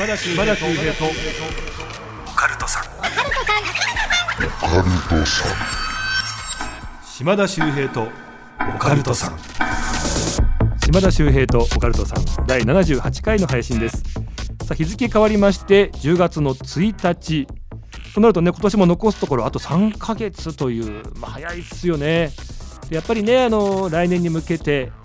島田秀平とオカルトさん。島田秀平とオカルトさん。島田秀平とオカルトさん。第78回の配信です。さあ日付変わりまして10月の1日。となるとね今年も残すところあと3ヶ月というまあ早いっすよね。やっぱりねあの来年に向けてまあ、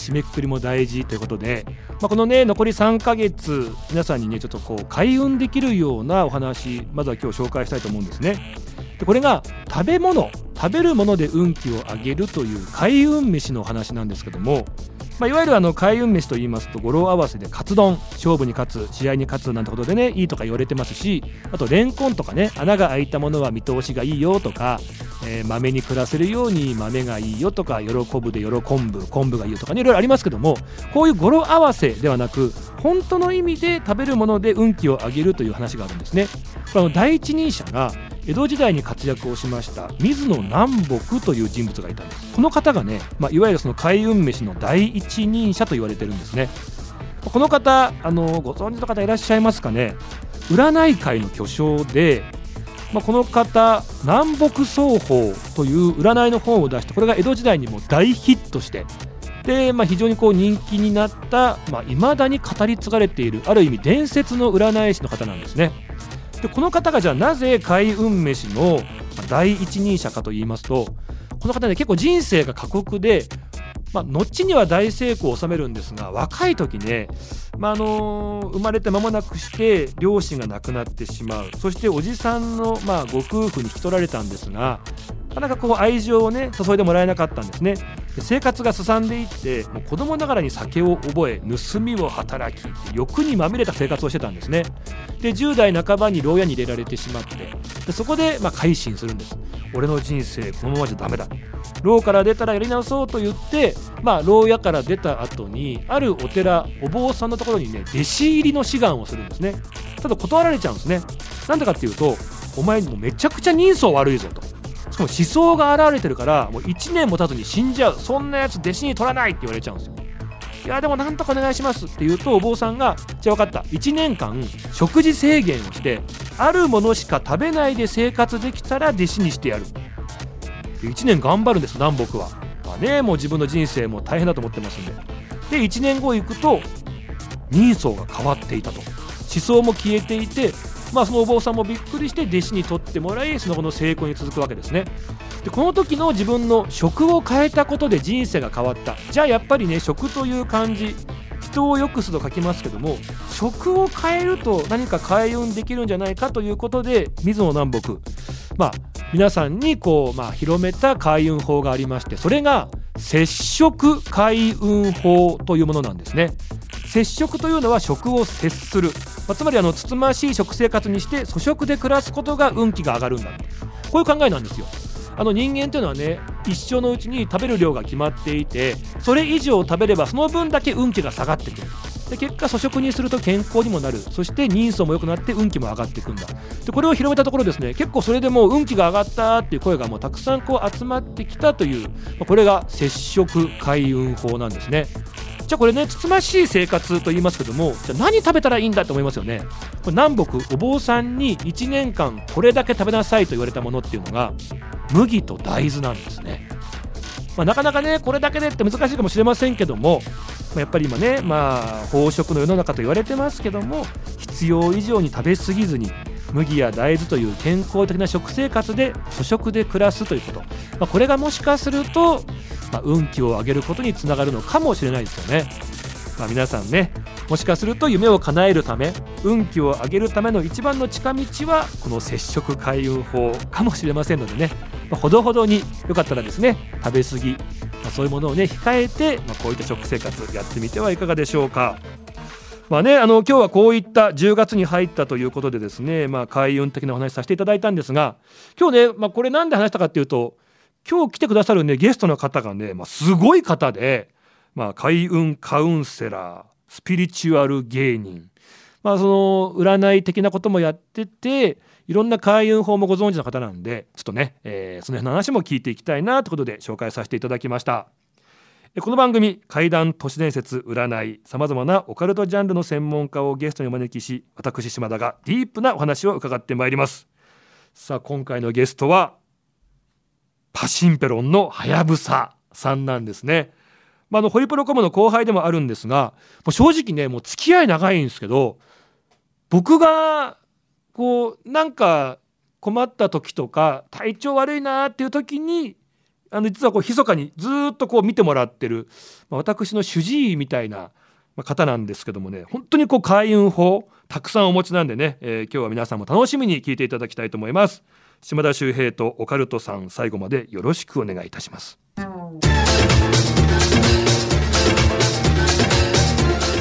締めくくりも大事ということで、まあ、このね残り3ヶ月皆さんにねちょっとこう開運できるようなお話まずは今日紹介したいと思うんですね。でこれが食べ物食べるもので運気を上げるという開運飯の話なんですけどもまあ、いわゆるあの開運飯と言いますと語呂合わせでカツ丼勝負に勝つ試合に勝つなんてことでねいいとか言われてますしあとレンコンとかね穴が開いたものは見通しがいいよとか、えー、豆に暮らせるように豆がいいよとか喜ぶで喜ぶ昆布がいいよとかねいろいろありますけどもこういう語呂合わせではなく本当の意味で食べるもので運気を上げるという話があるんですね。これの第一人者が江戸時代に活躍をしました水野南北という人物がいたんです。この方がね、まあ、いわゆるその開運飯の第一人者と言われてるんですね。この方あのご存知の方いらっしゃいますかね。占い界の巨匠で、まあ、この方南北双方という占いの本を出してこれが江戸時代にも大ヒットしてで、まあ、非常にこう人気になったいまあ、未だに語り継がれているある意味伝説の占い師の方なんですね。でこの方がじゃあなぜ開運飯の第一人者かと言いますとこの方ね結構人生が過酷で、まあ、後には大成功を収めるんですが若い時ね、まあ、あの生まれて間もなくして両親が亡くなってしまう。そしておじさんの、まあ、ご夫婦に引き取られたんですがなかなかこう愛情をね注いでもらえなかったんですね。生活がすさんでいってもう子供ながらに酒を覚え盗みを働き欲にまみれた生活をしてたんですね。で10代半ばに牢屋に入れられてしまってでそこでまあ改心するんです。俺の人生このままじゃダメだ。牢から出たらやり直そうと言って、まあ、牢屋から出た後にあるお寺お坊さんのところにね弟子入りの志願をするんですね。ただ断られちゃうんですね。なんでかっていうとお前もめちゃくちゃ人相悪いぞと。しかも思想が現れてるからもう1年も経つに死んじゃう。そんなやつ弟子に取らないって言われちゃうんですよ。いやでもなんとかお願いしますって言うとお坊さんがじゃあ分かった。1年間食事制限をしてあるものしか食べないで生活できたら弟子にしてやる。1年頑張るんです南北は、まあね、もう自分の人生も大変だと思ってますんで。で1年後行くと人相が変わっていたと。思想も消えていてまあ、そのお坊さんもびっくりして弟子に取ってもらいその後の成功に続くわけですね。でこの時の自分の食を変えたことで人生が変わった。じゃあやっぱりね食という漢字人を良くすと書きますけども食を変えると何か開運できるんじゃないかということで水野南北まあ皆さんにこう、まあ、広めた開運法がありましてそれが接触開運法というものなんですね。接触というのは食を接する、まあ、つまりあのつつましい食生活にして粗食で暮らすことが運気が上がるんだこういう考えなんですよ。あの人間というのはね一生のうちに食べる量が決まっていてそれ以上食べればその分だけ運気が下がってくる。で結果粗食にすると健康にもなる。そして人相も良くなって運気も上がっていくんだ。でこれを広めたところですね結構それでもう運気が上がったっていう声がもうたくさんこう集まってきたというこれが接触開運法なんですね。じゃあこれねつつましい生活と言いますけどもじゃあ何食べたらいいんだと思いますよね。これ南北お坊さんに1年間これだけ食べなさいと言われたものっていうのが麦と大豆なんですね、まあ、なかなかねこれだけでって難しいかもしれませんけども、やっぱり今ねまあ飽食の世の中と言われてますけども必要以上に食べ過ぎずに麦や大豆という健康的な食生活で粗食で暮らすということ、まあ、これがもしかするとまあ、運気を上げることにつながるのかもしれないですよね。まあ、皆さんねもしかすると夢を叶えるため運気を上げるための一番の近道はこの接触開運法かもしれませんのでね、ほどほどによかったらですね食べ過ぎ、まあ、そういうものをね控えて、まこういった食生活やってみてはいかがでしょうか。まあね、あの今日はこういった10月に入ったということでですね、まあ、開運的なお話させていただいたんですが今日ね、まあ、これなんで話したかっていうと今日来てくださるねゲストの方がね、まあ、すごい方で、まあ、開運カウンセラースピリチュアル芸人、まあ、その占い的なこともやってていろんな開運法もご存知の方なんでちょっとね、えー、その辺の話も聞いていきたいなということで紹介させていただきました。この番組怪談都市伝説占いさまざまなオカルトジャンルの専門家をゲストにお招きし私島田がディープなお話を伺ってまいりますさあ今回のゲストはパシンペロンのはやぶささんなんですねまあ、あのホリプロコムの後輩でもあるんですがもう正直ねもう付き合い長いんですけど僕がこうなんか困った時とか体調悪いなっていう時にあの実はこう密かにずっとこう見てもらってる、まあ、私の主治医みたいな方なんですけどもね本当にこう開運法たくさんお持ちなんでね、えー、今日は皆さんも楽しみに聞いていただきたいと思います。島田秀平とオカルトさん最後までよろしくお願いいたします。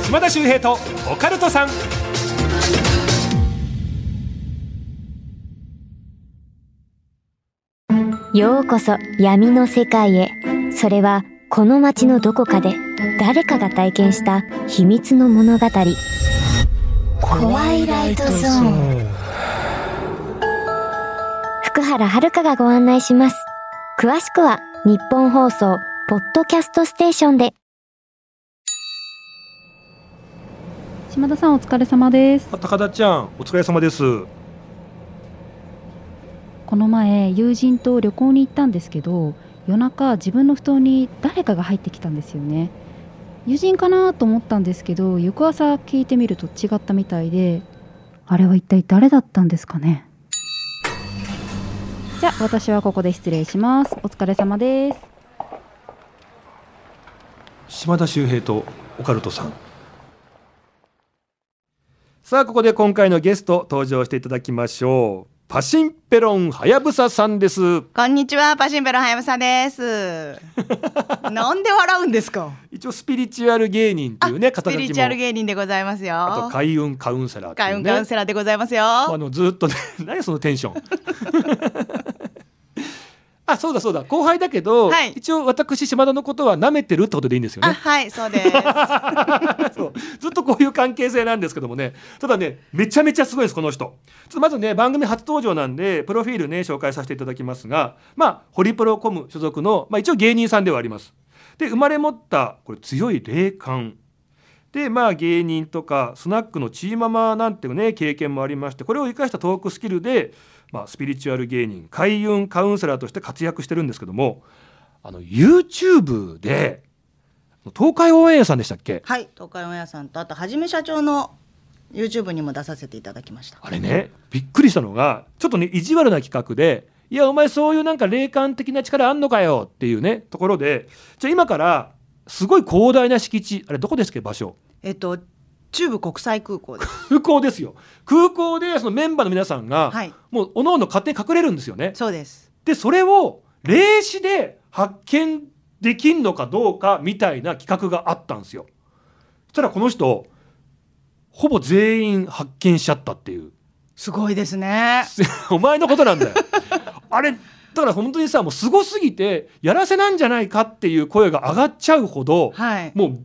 島田秀平とオカルトさん。ようこそ闇の世界へ。それはこの街のどこかで誰かが体験した秘密の物語。怖いライトゾーン。福原遥がご案内します。詳しくは日本放送ポッドキャストステーションで。島田さんお疲れ様です。高田ちゃんお疲れ様ですこの前友人と旅行に行ったんですけど夜中自分の布団に誰かが入ってきたんですよね。友人かなと思ったんですけど翌朝聞いてみると違ったみたいであれは一体誰だったんですかね。じゃあ私はここで失礼します。お疲れ様です。島田秀平とオカルトさん。さあここで今回のゲスト登場していただきましょう。パシンペロンはやぶささんです。こんにちはパシンペロンはやぶさです。なんで笑うんですか？一応スピリチュアル芸人っていうねスピリチュアル芸人でございますよ。あと開運カウンセラー、ね、開運カウンセラーでございますよ。あのずっとね 何そのテンション？あそうだそうだ。後輩だけど、はい、一応私島田のことは舐めてるってことでいいんですよね。はいそうです。そう。ずっとこういう関係性なんですけどもね。ただねめちゃめちゃすごいですこの人。ちょっとまずね番組初登場なんでプロフィールね紹介させていただきますがまあホリプロコム所属の、まあ、一応芸人さんではあります。で生まれ持ったこれ強い霊感。でまあ芸人とかスナックのチーママなんていうね経験もありましてこれを生かしたトークスキルでまあ、スピリチュアル芸人開運カウンセラーとして活躍してるんですけどもあの YouTube で東海オンエアさんでしたっけ？はい東海オンエアさんとあとはじめ社長の YouTube にも出させていただきました。あれねびっくりしたのがちょっとね意地悪な企画でいやお前そういうなんか霊感的な力あんのかよっていうねところでじゃあ今からすごい広大な敷地あれどこですか場所？えっと中部国際空港で空港ですよ。空港でそのメンバーの皆さんが、はい、もうおのおの勝手に隠れるんですよね。そうです。でそれを霊視で発見できんのかどうかみたいな企画があったんですよ。そしたらこの人ほぼ全員発見しちゃったっていう。すごいですね。お前のことなんだよ。あれだから本当にさもうすごすぎてやらせなんじゃないかっていう声が上がっちゃうほど、はい、もう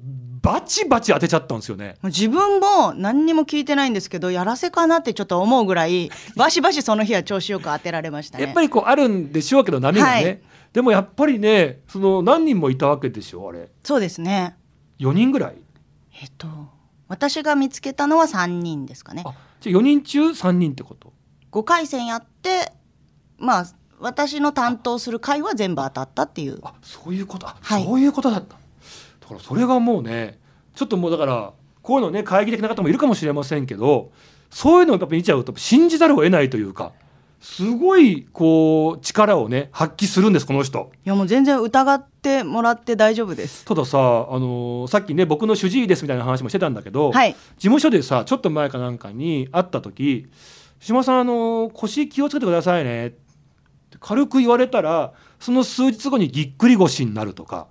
バチバチ当てちゃったんですよね。自分も何にも聞いてないんですけどやらせかなってちょっと思うぐらい バシバシその日は調子よく当てられました、ね、やっぱりこうあるんでしょうけど波がね、は。い、でもやっぱりねその何人もいたわけでしょあれ。そうですね。4人ぐらい？えっと私が見つけたのは3人ですかね。じゃあ4人中3人ってこと？5回戦やってまあ私の担当する回は全部当たったっていう。あそういうこと。はい、そういうことだっただからそれがもうねちょっともうだからこういうのね懐疑的な方もいるかもしれませんけどそういうのをやっぱ見ちゃうと信じざるを得ないというかすごいこう力をね発揮するんですこの人。いやもう全然疑ってもらって大丈夫です。たださあのー、さっきね僕の主治医ですみたいな話もしてたんだけど、はい、事務所でさちょっと前かなんかに会った時「島さんあのー、腰気をつけてくださいね」って軽く言われたらその数日後にぎっくり腰になるとか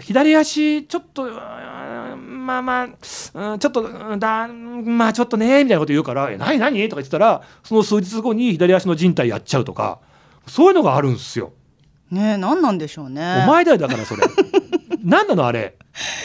左足ちょっとまあまあ、うん、ちょっとだまあちょっとねみたいなこと言うから「え何何?」とか言ってたらその数日後に左足の靭帯やっちゃうとかそういうのがあるんですよ。ね何なんでしょうね。お前だよだからそれ。なんなのあれ？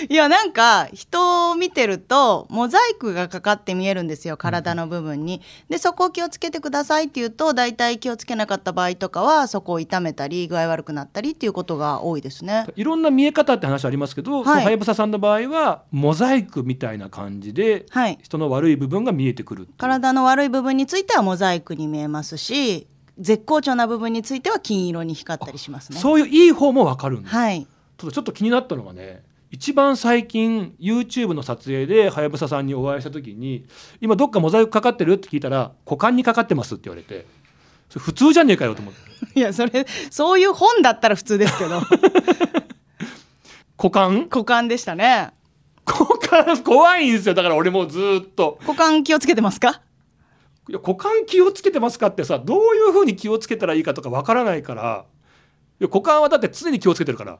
いやなんか人を見てるとモザイクがかかって見えるんですよ体の部分に。でそこを気をつけてくださいって言うと大体気をつけなかった場合とかはそこを痛めたり具合悪くなったりっていうことが多いですね。いろんな見え方って話ありますけど、はやぶささんの場合はモザイクみたいな感じではい。人の悪い部分が見えてくるって体の悪い部分についてはモザイクに見えますし絶好調な部分については金色に光ったりしますね。そういういい方もわかるんです、はいただちょっと気になったのがね一番最近 YouTube の撮影ではやぶささんにお会いした時に「今どっかモザイクかかってる?」って聞いたら「股間にかかってます」って言われてそれ普通じゃねえかよと思って。いやそれそういう本だったら普通ですけど。股間？股間でしたね。股間？怖いんですよ。だから俺もうずーっと。股間気をつけてますか？いや股間気をつけてますかってさどういうふうに気をつけたらいいかとかわからないから。いや股間はだって常に気をつけてるから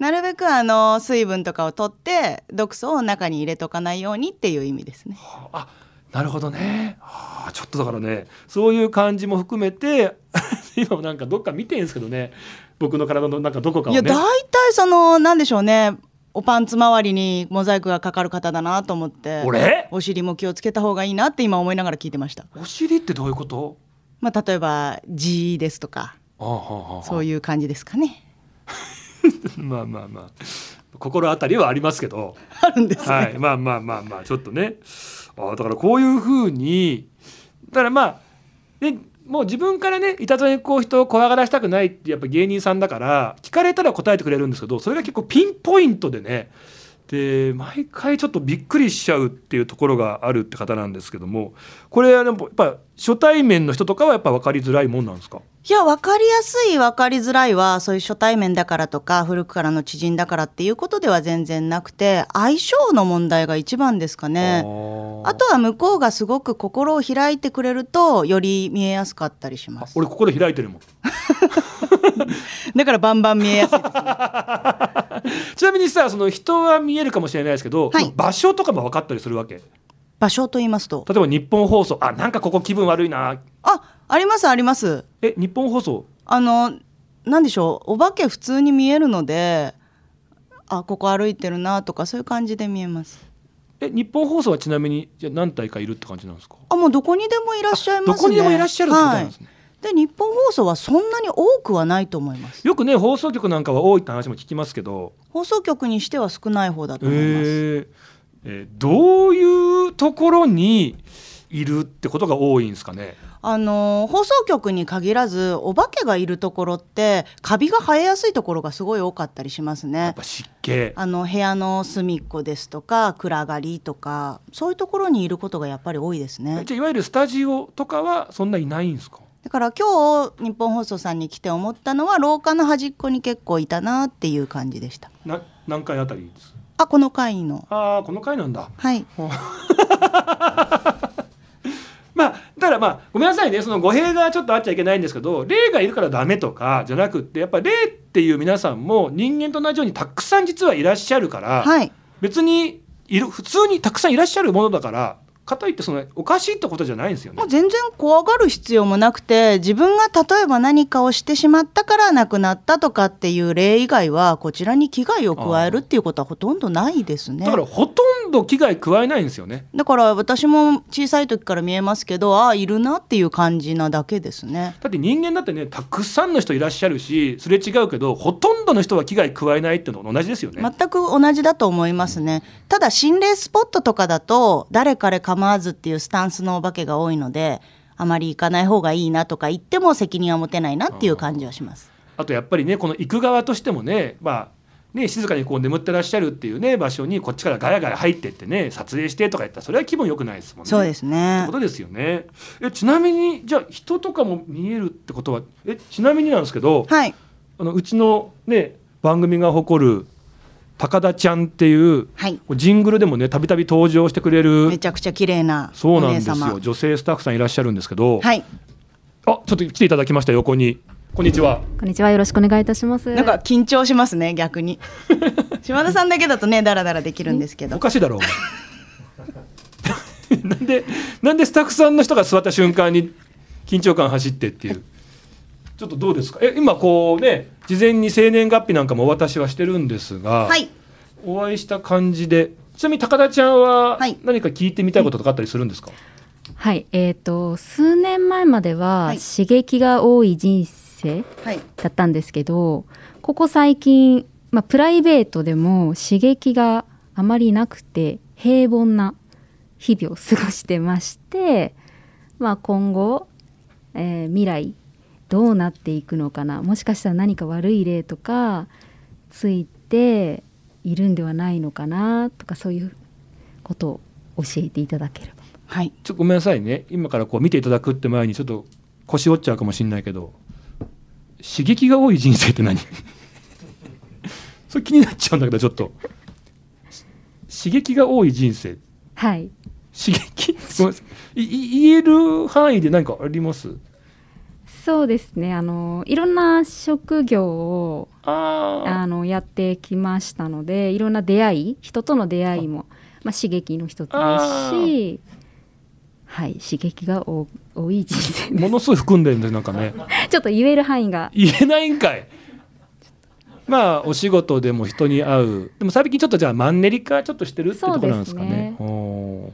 なるべくあの水分とかを取って毒素を中に入れとかないようにっていう意味ですね。あなるほどね。はあちょっとだからねそういう感じも含めて 今もなんかどっか見てんですけどね。僕の体のなんかどこかをね。いや大体そのなんでしょうね。おパンツ周りにモザイクがかかる方だなと思って俺？お尻も気をつけた方がいいなって今思いながら聞いてました。お尻ってどういうこと？まあ例えば G ですとかそういう感じですかね まあまあまあ。心当たりはありますけど。あるんですね、はい、まあまあまあまあ。ちょっとね。あだからこういうふうに。だからまあねもう自分からねいたずらにこう人を怖がらせたくないってやっぱ芸人さんだから聞かれたら答えてくれるんですけどそれが結構ピンポイントでね。で毎回ちょっとびっくりしちゃうっていうところがあるって方なんですけども。これはやっぱ初対面の人とかはやっぱ分かりづらいもんなんですか？いや分かりやすい分かりづらいはそういう初対面だからとか古くからの知人だからっていうことでは全然なくて相性の問題が一番ですかね。あとは向こうがすごく心を開いてくれるとより見えやすかったりします。俺心開いてるもん。だからバンバン見えやすいですね。ちなみにさその人は見えるかもしれないですけど、はい。場所とかも分かったりするわけ？場所と言いますと？例えば日本放送。あなんかここ気分悪いな。あありますあります。え日本放送？あのなんでしょうお化け普通に見えるのであここ歩いてるなとかそういう感じで見えます。え日本放送はちなみにじゃあ何体かいるって感じなんですか？あもうどこにでもいらっしゃいますね。どこにでもいらっしゃるってことなんですね、はい、で日本放送はそんなに多くはないと思います。よくね放送局なんかは多いって話も聞きますけど放送局にしては少ない方だとえ思います。ーえーどういうところにいるってことが多いんですかね？あの放送局に限らずお化けがいるところってカビが生えやすいところがすごい多かったりしますやっね。ぱ湿気あの部屋の隅っこですとか暗がりとかそういうところにいることがやっぱり多いですね。じゃあいわゆるスタジオとかはそんないないんですか？だから今日日本放送さんに来て思ったのは廊下の端っこに結構いたなっていう感じでした。な何回あたりです？あこの回のああこの回なんだはい まあだからまあごめんなさいね。その語弊がちょっとあっちゃいけないんですけど霊がいるからダメとかじゃなくってやっぱ霊っていう皆さんも人間と同じようにたくさん実はいらっしゃるから、はい。別にいる普通にたくさんいらっしゃるものだからかといってそのおかしいってことじゃないんですよね。全然怖がる必要もなくて自分が例えば何かをしてしまったから亡くなったとかっていう例以外はこちらに危害を加えるっていうことはほとんどないですね。だからほとんど危害加えないんですよね。だから私も小さい時から見えますけどああいるなっていう感じなだけですねだって人間だってねたくさんの人いらっしゃるしすれ違うけどほとんどの人は危害加えないっていうのと同じですよね。全く同じだと思いますねただ心霊スポットとかだと誰彼構わずっていうスタンスのお化けが多いのであまり行かない方がいいなとか言っても責任は持てないなっていう感じはしますあとやっぱりねこの行く側としてもねまあね静かにこう眠ってらっしゃるっていうね場所にこっちからガヤガヤ入ってってね撮影してとか言ったらそれは気分良くないですもんね。そうですってねことですよね。えちなみにじゃあ人とかも見えるってことはえちなみになんですけど、はい。あのうちのね番組が誇る高田ちゃんっていうはい。ジングルでもねたびたび登場してくれるめちゃくちゃ綺麗なおそうなんですよ。女性スタッフさんいらっしゃるんですけど、はい。あちょっと来ていただきました横にこんにちは。こんにちは。よろしくお願いいたします。なんか緊張しますね逆に。島田さんだけだとねダラダラできるんですけおどかしいだろう。なんでなんでスタッフさんの人が座った瞬間に緊張感走ってっていう。ちょっとどうですか？え今こうね事前に生年月日なんかもお渡しはしてるんですが、はい。お会いした感じでちなみに高田ちゃんははい。何か聞いてみたいこととかあったりするんですか、はい、えっ、と数年前までははい。刺激が多い人生はい。だったんですけど、ここ最近、まあ、プライベートでも刺激があまりなくて平凡な日々を過ごしてまして、まあ、今後、えー未来どうなっていくのかなもしかしたら何か悪い例とかついているんではないのかなとかそういうことを教えていただければ。はい。ちょっとごめんなさいね。今からこう見ていただくって前にちょっと腰折っちゃうかもしれないけど刺激が多い人生って何？それ気になっちゃうんだけどちょっと。刺激が多い人生。はい。刺激？ごめんなさい。い言える範囲で何かあります？そうですね。あのいろんな職業をああのやってきましたのでいろんな出会い人との出会いも、まあ、刺激の一つですしはい刺激が多多い人生あものすごい含んでるんですなんかね。ちょっと言える範囲が。言えないんかい。まあお仕事でも人に会う。でも最近ちょっとじゃあマンネリ化ちょっとしてるってところなんですかね。そうお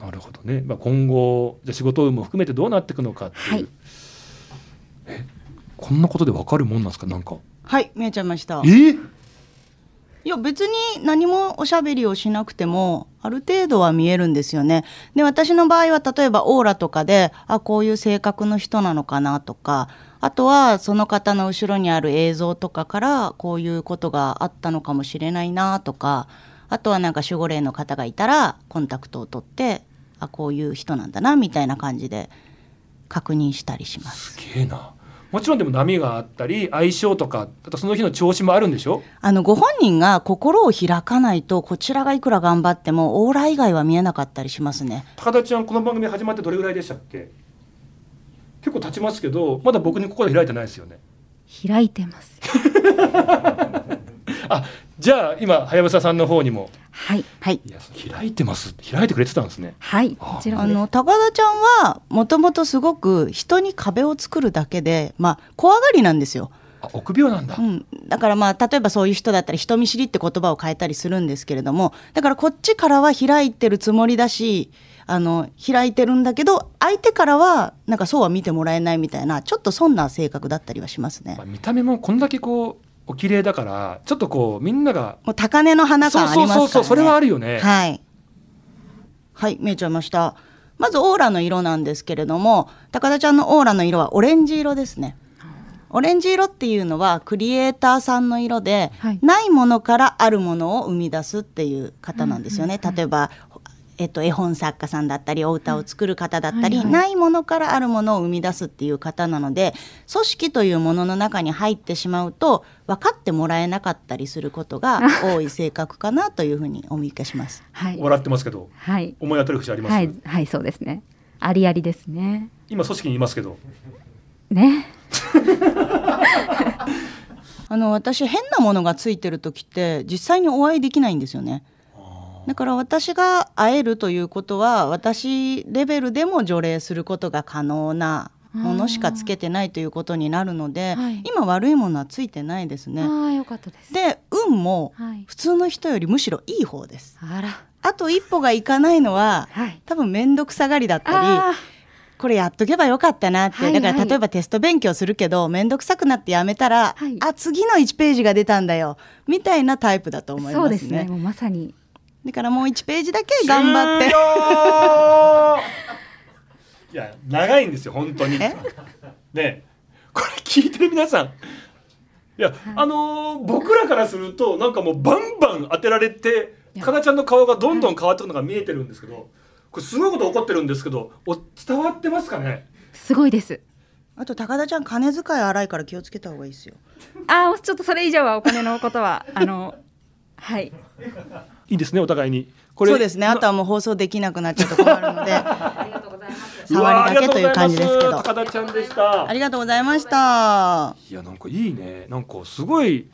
ー。なるほどね、まあ、今後じゃあ仕事運も含めてどうなっていくのかっていう、はい。えこんなことでわかるもんなんですか？なんか。はい見えちゃいました。え？いや別に何もおしゃべりをしなくてもある程度は見えるんですよね。で私の場合は例えばオーラとかであこういう性格の人なのかなとかあとはその方の後ろにある映像とかからこういうことがあったのかもしれないなとかあとはなんか守護霊の方がいたらコンタクトを取ってあこういう人なんだなみたいな感じで確認したりします。すげえなもちろんでも波があったり相性とかあとその日の調子もあるんでしょ？あのご本人が心を開かないとこちらがいくら頑張ってもオーラ以外は見えなかったりしますね。高田ちゃんこの番組始まってどれぐらいでしたっけ？結構経ちますけどまだ僕に心開いてないですよね。開いてます あじゃあ今はやぶささんの方にも。はいはい。いや開いてます。開いてくれてたんですね。はいもちろあんですの高田ちゃんはもともとすごく人に壁を作るだけで、まあ、怖がりなんですよ。あ臆病なんだ、うん、だからまあ例えばそういう人だったら人見知りって言葉を変えたりするんですけれどもだからこっちからは開いてるつもりだしあの開いてるんだけど相手からはなんかそうは見てもらえないみたいなちょっとそんな性格だったりはしますね。まあ、。見た目もこんだけこうお綺麗だからちょっとこうみんながもう高根の花そう感ありそうますからね。そうそうそれはあるよね、はい。はい、見えちゃいました。まずオーラの色なんですけれども、高田ちゃんのオーラの色はオレンジ色ですね。オレンジ色っていうのはクリエイターさんの色で、はいないものからあるものを生み出すっていう方なんですよね。例えば、えっと、絵本作家さんだったりお歌を作る方だったり、はいはい。ないものからあるものを生み出すっていう方なので組織というものの中に入ってしまうと分かってもらえなかったりすることが多い性格かなというふうにお見受けします。はい。笑ってますけどはい。思い当たる節あります、はい。はいそうですね。ありありですね。今組織にいますけど。ね。あの私変なものがついてる時って実際にお会いできないんですよね。だから私が会えるということは私レベルでも除霊することが可能なものしかつけてないということになるので、はい。今悪いものはついてないですね。ああよかったです。で運もはい。普通の人よりむしろいい方です。あら。あと一歩がいかないのははい。多分面倒くさがりだったりあこれやっとけばよかったなって、はいはい。だから例えばテスト勉強するけど面倒くさくなってやめたら、はい。あ次の1ページが出たんだよみたいなタイプだとー思いますね。そうですね。もうまさにだからもう1ページだけ頑張って。終 了いや長いんですよ本当に。え？ねこれ聞いてる皆さん。いや、あのー僕らからするとなんかもうバンバン当てられてかなちゃんの顔がどんどん変わっていくのが見えてるんですけどこれすごいこと起こってるんですけどお伝わってますかね？すごいです。あと高田ちゃん金遣い荒いから気をつけた方がいいですよ。ああちょっとそれ以上はお金のことはあのはいいいですねお互いに。こそうですね。あとはもう放送できなくなっちゃうと困るので。ありがとうございます触りだけという感じですけど高田ちゃんでした。ありがとうございました。いやなんかいいね。なんかすごい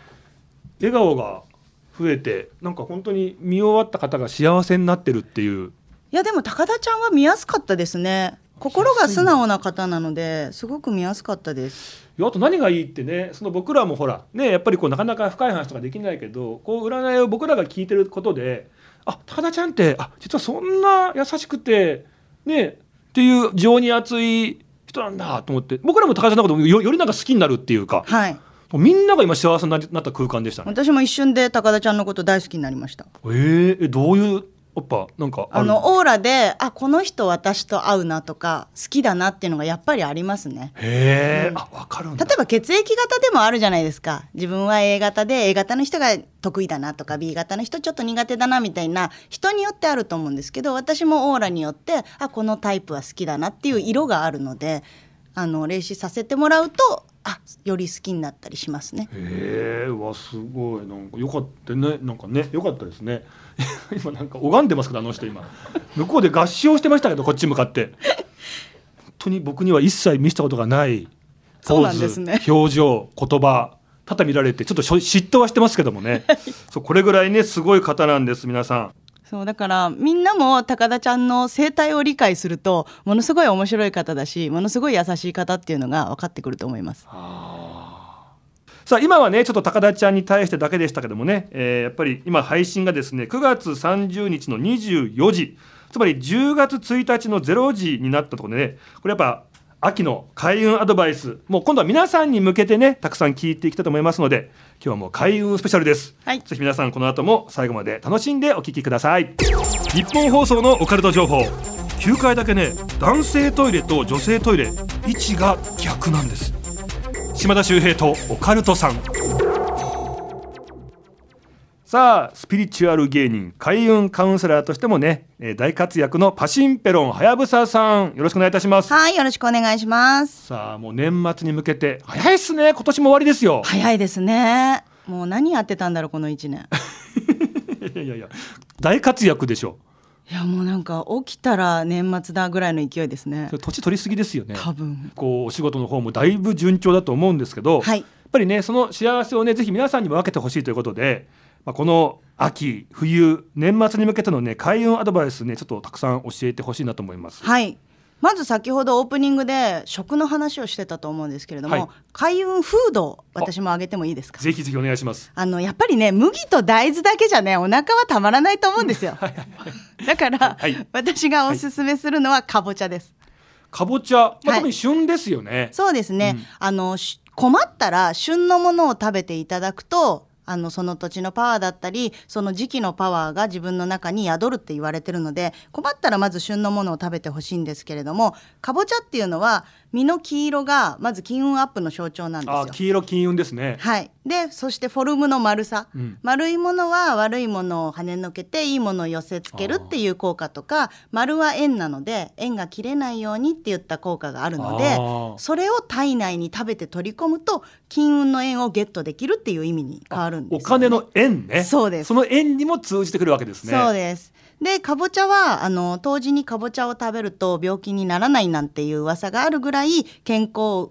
笑顔が増えてなんか本当に見終わった方が幸せになってるっていう。いやでも高田ちゃんは見やすかったですね心が素直な方なのですごく見やすかったです。あと何がいいってねその僕らもほらねやっぱりこうなかなか深い話とかできないけどこう占いを僕らが聞いてることであ高田ちゃんってあ実はそんな優しくてねっていう情に熱い人なんだと思って僕らも高田ちゃんのことよよりなんか好きになるっていうかはい。みんなが今幸せにななった空間でしたね。私も一瞬で高田ちゃんのこと大好きになりました。えー、えどういうやっぱなんかあのオーラであこの人私と合うなとか好きだなっていうのがやっぱりありますね。へえ、うん。あわかるんだ。例えば血液型でもあるじゃないですか。自分は A 型で A 型の人が得意だなとか B 型の人ちょっと苦手だなみたいな人によってあると思うんですけど私もオーラによってあこのタイプは好きだなっていう色があるのであの霊視させてもらうとあより好きになったりしますね。へえわすごい。なんかよかったね。なんかねよかったですね 今なんか拝んでますけどあの人今。向こうで合唱してましたけどこっち向かって。本当に僕には一切見せたことがないそうなポーズ、んですね。表情言葉多々見られてちょっと嫉妬はしてますけどもね。そうこれぐらいねすごい方なんです皆さん。そうだからみんなも高田ちゃんの生態を理解するとものすごい面白い方だしものすごい優しい方っていうのが分かってくると思います。さあ今はねちょっと高田ちゃんに対してだけでしたけどもね、えーやっぱり今配信がですね9月30日の24時つまり10月1日の0時になったところでねこれやっぱ秋の開運アドバイスもう今度は皆さんに向けてねたくさん聞いていきたいと思いますので今日はもう開運スペシャルです、はい。ぜひ皆さんこの後も最後まで楽しんでお聞きください。日本放送のオカルト情報9階だけね男性トイレと女性トイレ位置が逆なんです島田秀平とオカルトさんさあスピリチュアル芸人開運カウンセラーとしてもね、えー大活躍のパシンペロンはやぶささんよろしくお願いいたしますはいよろしくお願いします。さあもう年末に向けて早いっすね今年も終わりですよ早いですね。もう何やってたんだろうこの一年。いやいやいや大活躍でしょいやもうなんか起きたら年末だぐらいの勢いですね土地取りすぎですよね多分。こうお仕事の方もだいぶ順調だと思うんですけど、はいやっぱりねその幸せをねぜひ皆さんにも分けてほしいということで、まあ、この秋冬年末に向けてのね開運アドバイスねちょっとたくさん教えてほしいなと思います。はい。まず先ほどオープニングで食の話をしてたと思うんですけれども、はい開運フードを私もあげてもいいですか？ぜひぜひお願いします。あのやっぱりね麦と大豆だけじゃねお腹はたまらないと思うんですよ。だから、はい私がおすすめするのはかぼちゃです。かぼちゃ、まあはい特に旬ですよね。そうですね、うんあのし困ったら旬のものを食べていただくとあのその土地のパワーだったりその時期のパワーが自分の中に宿るって言われてるので困ったらまず旬のものを食べてほしいんですけれどもかぼちゃっていうのは実の黄色がまず金運アップの象徴なんですよ。あ黄色金運ですね。はい、でそしてフォルムの丸さ、うん丸いものは悪いものを跳ねのけていいものを寄せつけるっていう効果とか丸は円なので円が切れないようにっていった効果があるのでそれを体内に食べて取り込むと金運の円をゲットできるっていう意味に変わるんですよね、お金の円ね。そうですその円にも通じてくるわけですね。そうです。でかぼちゃはあの冬至にかぼちゃを食べると病気にならないなんていう噂があるぐらい健康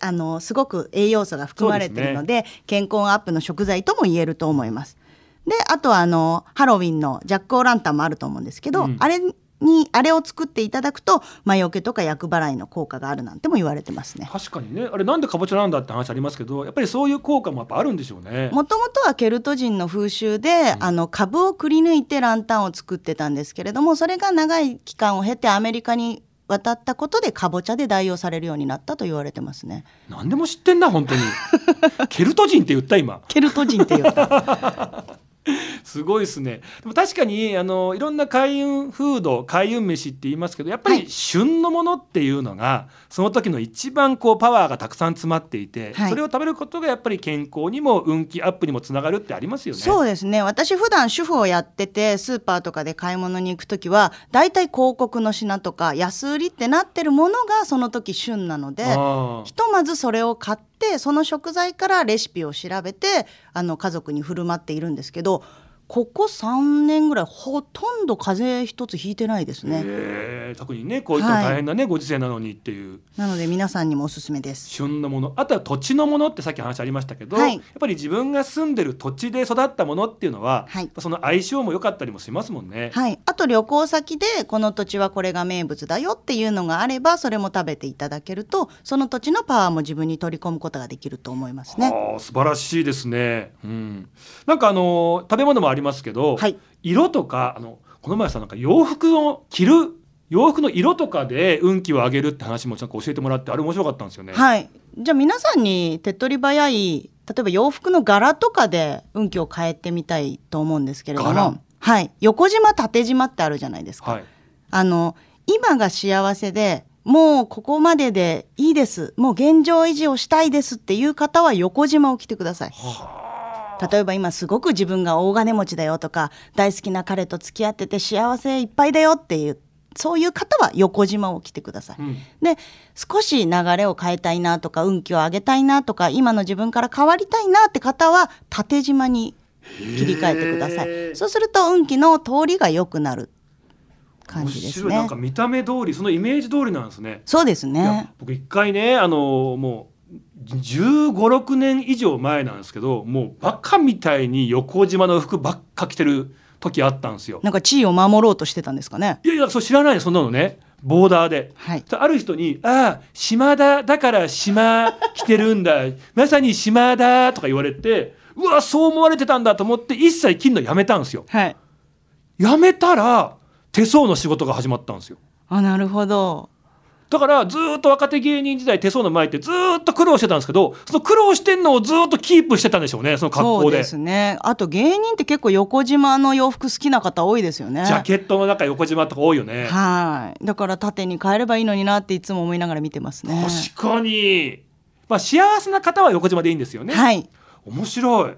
あのすごく栄養素が含まれているので健康アップの食材とも言えると思います。であとはあのハロウィンのジャック・オー・ランタンもあると思うんですけど、うんあれにあれを作っていただくと魔除けとか厄払いの効果があるなんても言われてますね。確かにねあれなんでかぼちゃなんだって話ありますけどやっぱりそういう効果もやっぱあるんでしょうね。もともとはケルト人の風習で、あの株をくり抜いてランタンを作ってたんですけれどもそれが長い期間を経てアメリカに渡ったことでかぼちゃで代用されるようになったと言われてますね。何でも知ってんな本当に。ケルト人って言った今。ケルト人って言った。すごいですね。でも確かにあのいろんな開運フード、開運飯って言いますけど、やっぱりはい旬のものっていうのがその時の一番こうパワーがたくさん詰まっていて、はいそれを食べることがやっぱり健康にも運気アップにもつながるってありますよね。そうですね私普段主婦をやっててスーパーとかで買い物に行く時はだいたい広告の品とか安売りってなってるものがその時旬なのでひとまずそれを買ってその食材からレシピを調べてあの家族に振る舞っているんですけどここ3年ぐらいほとんど風邪一つひいてないですね。えー特にねこういった大変なね、ご時世なのにっていうなので皆さんにもおすすめです。旬のものあとは土地のものってさっき話ありましたけど、はいやっぱり自分が住んでる土地で育ったものっていうのは、はいその相性も良かったりもしますもんね。はい、ああと旅行先でこの土地はこれが名物だよっていうのがあればそれも食べていただけるとその土地のパワーも自分に取り込むことができると思いますね。あ素晴らしいですね。うん、なんかあの食べ物もありますけど、はい、色とかあのこの前さなんか洋服を着る洋服の色とかで運気を上げるって話もちゃんと教えてもらってあれ面白かったんですよね。はい。じゃあ皆さんに手っ取り早い例えば洋服の柄とかで運気を変えてみたいと思うんですけれども、はい、横縞縦縞ってあるじゃないですか。はい、あの今が幸せでもうここまででいいですもう現状維持をしたいですっていう方は横縞を着てください。例えば今すごく自分が大金持ちだよとか大好きな彼と付き合ってて幸せいっぱいだよっていうそういう方は横縞を着てください。うん、で少し流れを変えたいなとか運気を上げたいなとか今の自分から変わりたいなって方は縦縞に切り替えてください。そうすると運気の通りが良くなる感じですね。なんか見た目通りそのイメージ通りなんですね。そうですね。僕一回ねあのもう15、6年以上前なんですけどもうバカみたいに横縞の服ばっか着てる時あったんですよ。なんか地位を守ろうとしてたんですかね？いやいや、そう知らないそんなのね。ボーダーで。はい、ある人に、ああ、島田だから島着てるんだ。まさに島田とか言われて、うわ、そう思われてたんだと思って一切切るのやめたんですよ。はい。やめたら、手相の仕事が始まったんですよ。あ、なるほど。だからずっと若手芸人時代手相の前ってずっと苦労してたんですけどその苦労してんのをずっとキープしてたんでしょうねその格好で。そうですね。あと芸人って結構横縞の洋服好きな方多いですよね。ジャケットの中横縞とか多いよね。はい。だから縦に変えればいいのになっていつも思いながら見てますね。確かに。まあ幸せな方は横縞でいいんですよね。はい。面白い。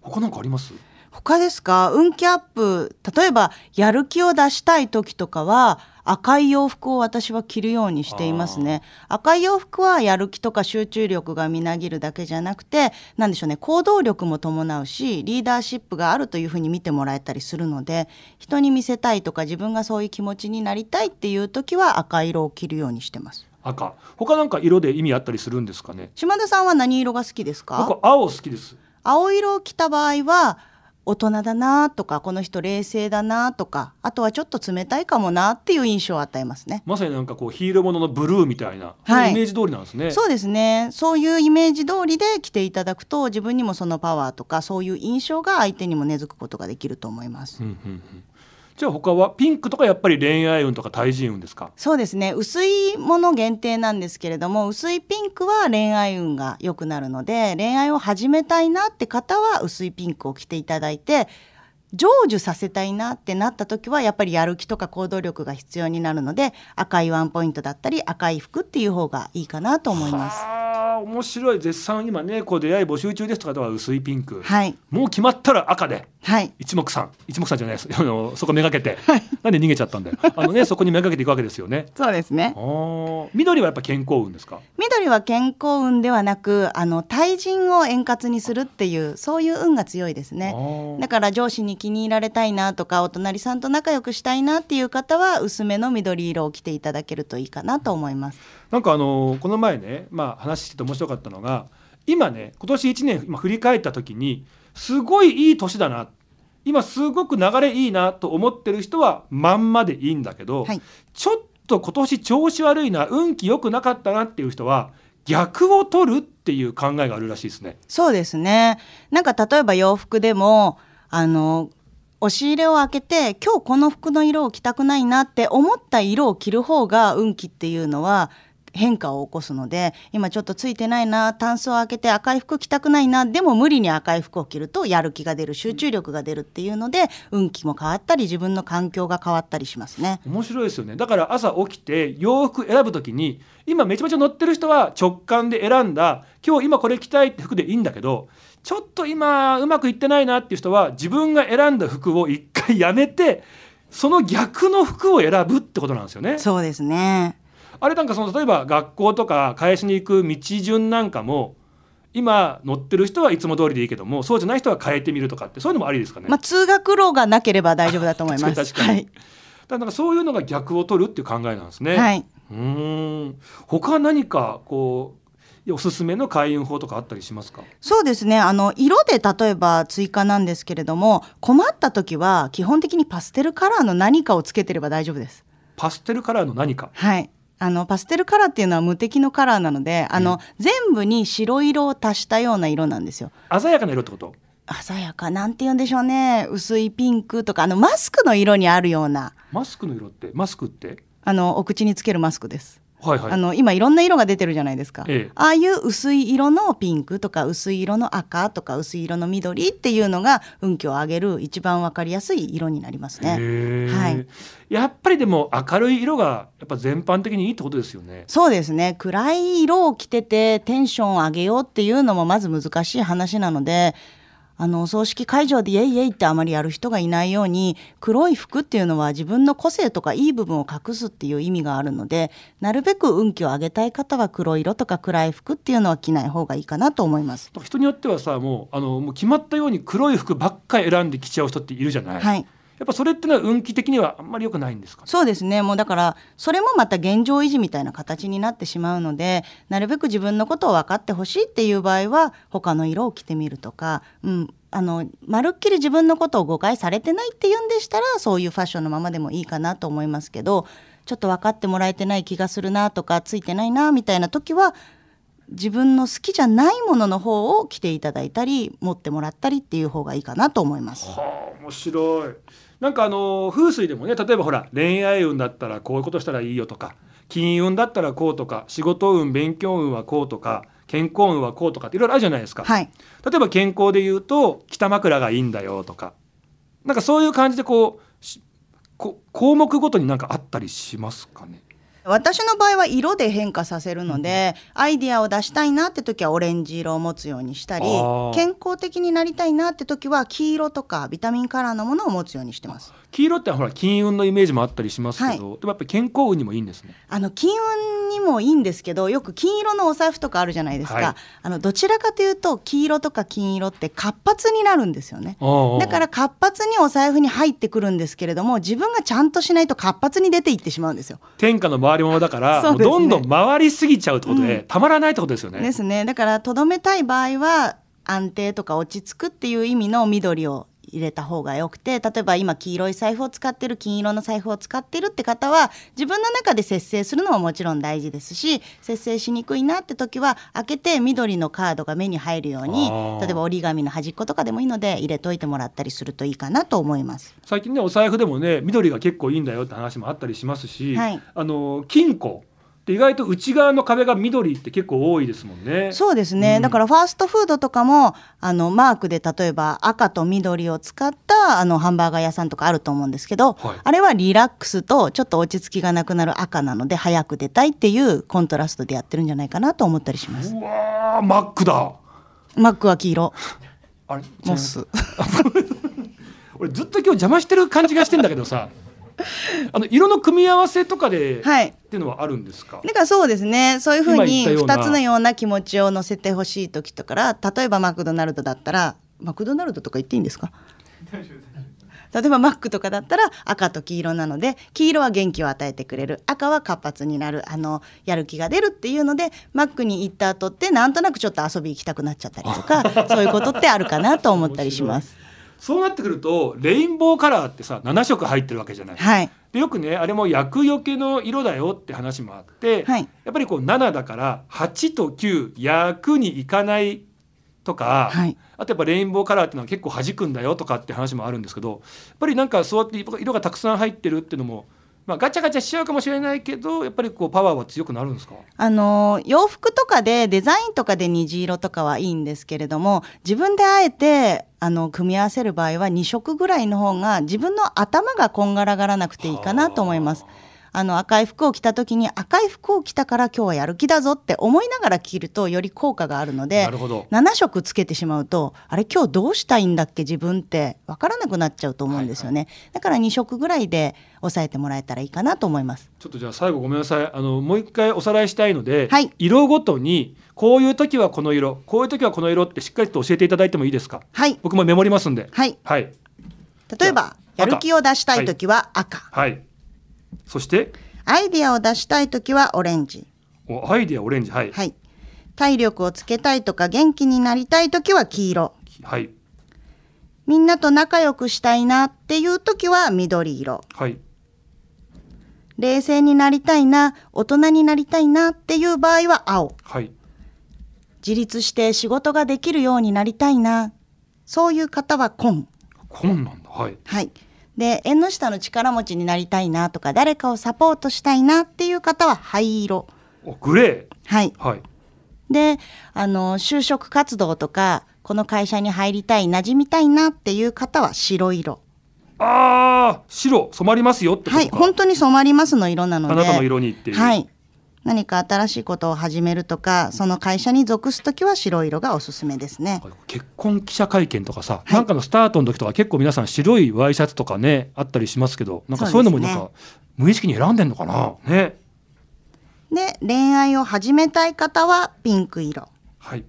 他なんかあります？他ですか？運気アップ。例えばやる気を出したい時とかは赤い洋服を私は着るようにしていますね。赤い洋服はやる気とか集中力がみなぎるだけじゃなくて何でしょうね行動力も伴うしリーダーシップがあるというふうに見てもらえたりするので人に見せたいとか自分がそういう気持ちになりたいっていう時は赤色を着るようにしてます。赤。他なんか色で意味あったりするんですかね？島田さんは何色が好きですか？僕青好きです。青色を着た場合は大人だなとかこの人冷静だなとかあとはちょっと冷たいかもなっていう印象を与えますね。まさになんかこうヒーローもののブルーみたいな、はい、イメージ通りなんですね。そうですね。そういうイメージ通りで来ていただくと自分にもそのパワーとかそういう印象が相手にも根付くことができると思います、うんうんうんじゃあ他はピンクとかやっぱり恋愛運とか対人運ですか？そうですね。薄いもの限定なんですけれども薄いピンクは恋愛運が良くなるので恋愛を始めたいなって方は薄いピンクを着ていただいて成就させたいなってなった時はやっぱりやる気とか行動力が必要になるので赤いワンポイントだったり赤い服っていう方がいいかなと思います。面白い絶賛今ねこう出会い募集中ですとかは薄いピンク、はい、もう決まったら赤で、はい、一目散。一目散じゃないです。あのそこめがけて、はい、なんで逃げちゃったんだよ。あのねそこにめがけていくわけですよね。そうですね。緑はやっぱ健康運ですか？緑は健康運ではなくあの対人を円滑にするっていうそういう運が強いですね。だから上司に気に入られたいなとかお隣さんと仲良くしたいなっていう方は薄めの緑色を着ていただけるといいかなと思いますなんかあのこの前ね、まあ、話してて面白かったのが今ね今年1年今振り返った時にすごいいい年だな今すごく流れいいなと思ってる人はまんまでいいんだけど、はい、ちょっと今年調子悪いな運気良くなかったなっていう人は逆を取るっていう考えがあるらしいですね。そうですねなんか例えば洋服でもあの押し入れを開けて今日この服の色を着たくないなって思った色を着る方が運気っていうのは変化を起こすので今ちょっとついてないなタンスを開けて赤い服着たくないなでも無理に赤い服を着るとやる気が出る集中力が出るっていうので運気も変わったり自分の環境が変わったりしますね。面白いですよね。だから朝起きて洋服選ぶ時に今めちゃめちゃ乗ってる人は直感で選んだ今日今これ着たいって服でいいんだけどちょっと今うまくいってないなっていう人は自分が選んだ服を一回やめてその逆の服を選ぶってことなんですよね。そうですねあれなんかその例えば学校とか会社に行く道順なんかも今乗ってる人はいつも通りでいいけどもそうじゃない人は変えてみるとかってそういうのもありですかね？まあ、通学路がなければ大丈夫だと思います。確かに、はい、だからそういうのが逆を取るっていう考えなんですね。はい、うん。他何かこうおすすめの開運法とかあったりしますか？そうですね。あの色で例えば追加なんですけれども困った時は基本的にパステルカラーの何かをつけてれば大丈夫です。パステルカラーの何か？はいあのパステルカラーっていうのは無敵のカラーなのであの、全部に白色を足したような色なんですよ。鮮やかな色ってこと？鮮やかなんて言うんでしょうね。薄いピンクとかあのマスクの色にあるような。マスクの色って？マスクって？あのお口につけるマスクですはいはい。あの今いろんな色が出てるじゃないですか、ええ。ああいう薄い色のピンクとか薄い色の赤とか薄い色の緑っていうのが運気を上げる一番わかりやすい色になりますね。はい。やっぱりでも明るい色がやっぱ全般的にいいってことですよね。そうですね。暗い色を着ててテンションを上げようっていうのもまず難しい話なのであのお葬式会場でイエイイエイってあまりやる人がいないように黒い服っていうのは自分の個性とかいい部分を隠すっていう意味があるのでなるべく運気を上げたい方は黒色とか暗い服っていうのは着ない方がいいかなと思います。人によってはさもうあのもう決まったように黒い服ばっかり選んで着ちゃう人っているじゃない、はいやっぱそれってのは運気的にはあんまり良くないんですかね？そうですね。もうだからそれもまた現状維持みたいな形になってしまうのでなるべく自分のことを分かってほしいっていう場合は他の色を着てみるとか、うん、あのまるっきり自分のことを誤解されてないっていうんでしたらそういうファッションのままでもいいかなと思いますけどちょっと分かってもらえてない気がするなとかついてないなみたいな時は自分の好きじゃないものの方を着ていただいたり持ってもらったりっていう方がいいかなと思います。はあ面白い。なんかあの風水でもね例えばほら恋愛運だったらこういうことしたらいいよとか金運だったらこうとか仕事運勉強運はこうとか健康運はこうとかっていろいろあるじゃないですか、はい。例えば健康で言うと北枕がいいんだよとか。なんかそういう感じでこう項目ごとになんかあったりしますかね？私の場合は色で変化させるので、アイディアを出したいなって時はオレンジ色を持つようにしたり健康的になりたいなって時は黄色とかビタミンカラーのものを持つようにしてます黄色ってほら金運のイメージもあったりしますけど、でもやっぱり健康運にもいいんですね。あの金運にもいいんですけどよく金色のお財布とかあるじゃないですか、はい。あのどちらかというと黄色とか金色って活発になるんですよね。だから活発にお財布に入ってくるんですけれども自分がちゃんとしないと活発に出ていってしまうんですよ。天下の回り物だから、ね。どんどん回りすぎちゃうってことで、うん。たまらないってことですよね。ですね。だからとどめたい場合は安定とか落ち着くっていう意味の緑を入れた方がよくて例えば今黄色い財布を使ってる金色の財布を使ってるって方は自分の中で節制するのももちろん大事ですし節制しにくいなって時は開けて緑のカードが目に入るように例えば折り紙の端っことかでもいいので入れといてもらったりするといいかなと思います。最近ねお財布でもね緑が結構いいんだよって話もあったりしますし、はい。あの金庫意外と内側の壁が緑って結構多いですもんね。そうですね、うん。だからファーストフードとかもあのマークで例えば赤と緑を使ったあのハンバーガー屋さんとかあると思うんですけど、はい。あれはリラックスとちょっと落ち着きがなくなる赤なので早く出たいっていうコントラストでやってるんじゃないかなと思ったりします。うわーマックだ。マックは黄色。あれモス。俺ずっと今日邪魔してる感じがしてんだけどさ あの色の組み合わせとかで、はい。っていうのはあるんですか？だからそうですね。そういうふう今に言ったような。2つのような気持ちを乗せてほしい時とから例えばマクドナルドだったらマクドナルドとか言っていいんですか？例えばマックとかだったら赤と黄色なので黄色は元気を与えてくれる。赤は活発になる。あのやる気が出るっていうのでマックに行った後ってなんとなくちょっと遊び行きたくなっちゃったりとかそういうことってあるかなと思ったりします。そうなってくるとレインボーカラーってさ7色入ってるわけじゃない。はい、でよくねあれも厄除けの色だよって話もあって、はい。やっぱりこう7だから8と9役に行かないとか、はい。あとやっぱレインボーカラーっていうのは結構弾くんだよとかって話もあるんですけどやっぱりなんかそうやって色がたくさん入ってるっていうのも、まあ、ガチャガチャしちゃうかもしれないけどやっぱりこうパワーは強くなるんですか？あの洋服とかでデザインとかで虹色とかはいいんですけれども自分であえてあの組み合わせる場合は2色ぐらいの方が自分の頭がこんがらがらなくていいかなと思います。あの赤い服を着た時に赤い服を着たから今日はやる気だぞって思いながら着るとより効果があるのでなるほど。7色つけてしまうとあれ今日どうしたいんだっけ自分って分からなくなっちゃうと思うんですよね、だから2色ぐらいで抑えてもらえたらいいかなと思います。ちょっとじゃあ最後ごめんなさい。あのもう一回おさらいしたいので、はい。色ごとにこういう時はこの色こういう時はこの色ってしっかりと教えていただいてもいいですか？はい。僕もメモりますんで。はい。はい。例えばやる気を出したい時は赤、はいそして？アイディアを出したい時はオレンジおアイディアオレンジはい、はい体力をつけたいとか元気になりたい時は黄色。はいみんなと仲良くしたいなっていう時は緑色。はい冷静になりたいな、大人になりたいなっていう場合は青。はい自立して仕事ができるようになりたいな。そういう方は紺。こんなんだはいはい。で、縁の下の力持ちになりたいなとか、誰かをサポートしたいなっていう方は灰色。おグレはい。ーはいで、あの、就職活動とか、この会社に入りたい、馴染みたいなっていう方は白色。ああ白染まりますよってことか、はい。本当に染まりますの色なので。あなたの色にっていうはい。何か新しいことを始めるとか、その会社に属すときは白色がおすすめですね。結婚記者会見とかさ、い。なんかのスタートの時とか結構皆さん白いワイシャツとかねあったりしますけどなんかそういうのもなんか無意識に選んでんのかな？ね。で、恋愛を始めたい方はピンク色。はい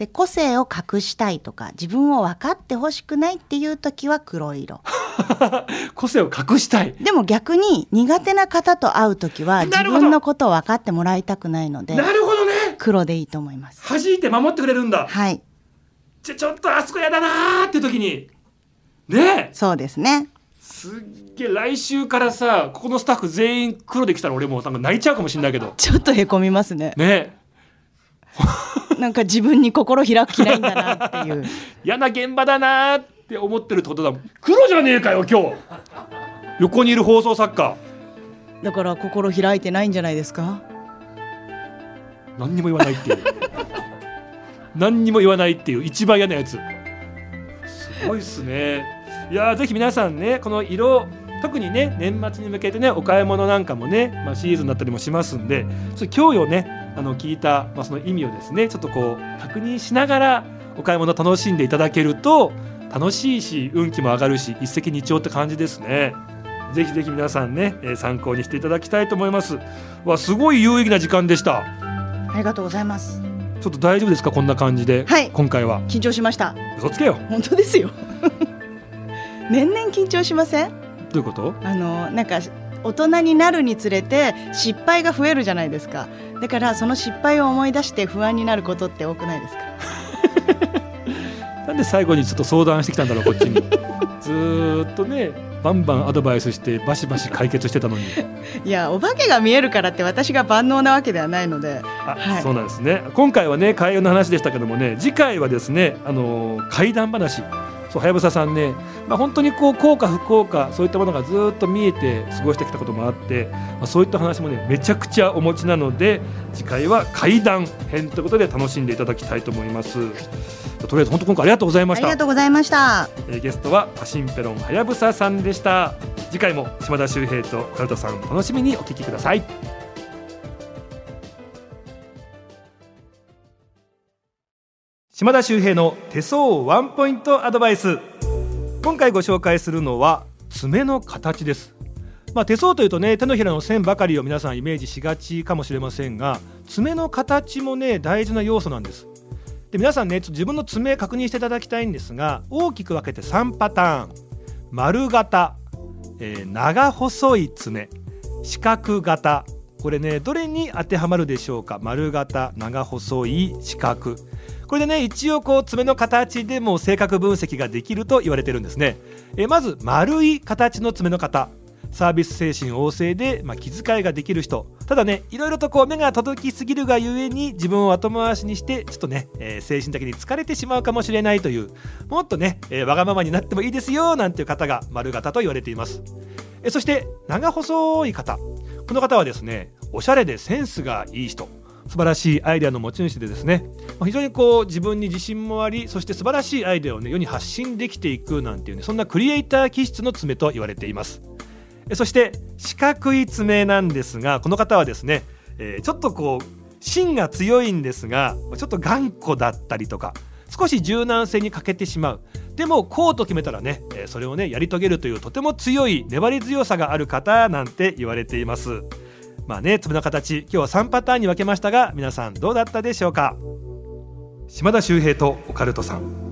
で、個性を隠したいとか、自分を分かってほしくないっていうときは黒色。個性を隠したい。でも逆に苦手な方と会うときは自分のことを分かってもらいたくないのでなるほどね。黒でいいと思います。弾いて守ってくれるんだ。はい、ちょちょっとあそこやだなーって時に。ね。えそうですね。すっげえ来週からさここのスタッフ全員黒できたら俺もうなんか泣いちゃうかもしれないけど。ちょっとへこみますね。ねなんか自分に心開く気ないんだなっていう。嫌な現場だなーって思ってるってことだもん。黒じゃねえかよ今日。横にいる放送作家。だから心開いてないんじゃないですか？何にも言わないっていう。何にも言わないっていう。一番嫌なやつ。すごいっすね。いやーぜひ皆さんねこの色特にね年末に向けてねお買い物なんかもね、まあ、シーズンだったりもしますんでちょっと今日をねあの聞いた、まあ、その意味をですねちょっとこう確認しながらお買い物楽しんでいただけると楽しいし運気も上がるし一石二鳥って感じですねぜひぜひ皆さんね、えー参考にしていただきたいと思いますわすごい有意義な時間でしたありがとうございます。ちょっと大丈夫ですか？こんな感じで、はい今回は緊張しました。嘘つけよ本当ですよ。年々緊張しません？どういうこと？あのなんか大人になるにつれて失敗が増えるじゃないですか。だからその失敗を思い出して不安になることって多くないですか？なんで最後にちょっと相談してきたんだろうこっちに ずーっとねバンバンアドバイスしてバシバシ解決してたのにいやお化けが見えるからって私が万能なわけではないので。あ、はいそうなんですね今回はね開運の話でしたけどもね次回はですねあのー怪談話そうはやぶささんね、まあ、本当にこう幸か不幸かそういったものがずーっと見えて過ごしてきたこともあって、まあ、そういった話もねめちゃくちゃお持ちなので次回は怪談編ということで楽しんでいただきたいと思います。とりあえず本当今回ありがとうございまあしたりがとうございました。えーゲストはパシンペロンはやぶささんでした次回も島田秀平とカルトさん楽しみにお聞きください島田秀平の手相ワンポイントアドバイス。今回ご紹介するのは爪の形です。まあ、手相というとね手のひらの線ばかりを皆さんイメージしがちかもしれませんが爪の形もね大事な要素なんです。で皆さんねちょっと自分の爪確認していただきたいんですが大きく分けて3パターン。丸型、えー長細い爪。四角型。これねどれに当てはまるでしょうか？丸型長細い四角。これでね一応こう爪の形でも性格分析ができると言われてるんですね、えまず丸い形の爪の方サービス精神旺盛で、まあ、気遣いができる人。ただねいろいろとこう目が届きすぎるがゆえに自分を後回しにしてちょっとね、えー精神的に疲れてしまうかもしれないというもっとね、えーわがままになってもいいですよなんていう方が丸型と言われています。えそして長細い方この方はですねおしゃれでセンスがいい人。素晴らしいアイデアの持ち主でですね。非常にこう自分に自信もありそして素晴らしいアイデアをね世に発信できていくなんていうねそんなクリエイター気質の爪と言われています。そして四角い爪なんですがこの方はですね、えーちょっとこう芯が強いんですがちょっと頑固だったりとか少し柔軟性に欠けてしまう。でもこうと決めたらね、えそれをねやり遂げるというとても強い粘り強さがある方なんて言われています。まあね粒の形今日は3パターンに分けましたが皆さんどうだったでしょうか？島田秀平とオカルトさん。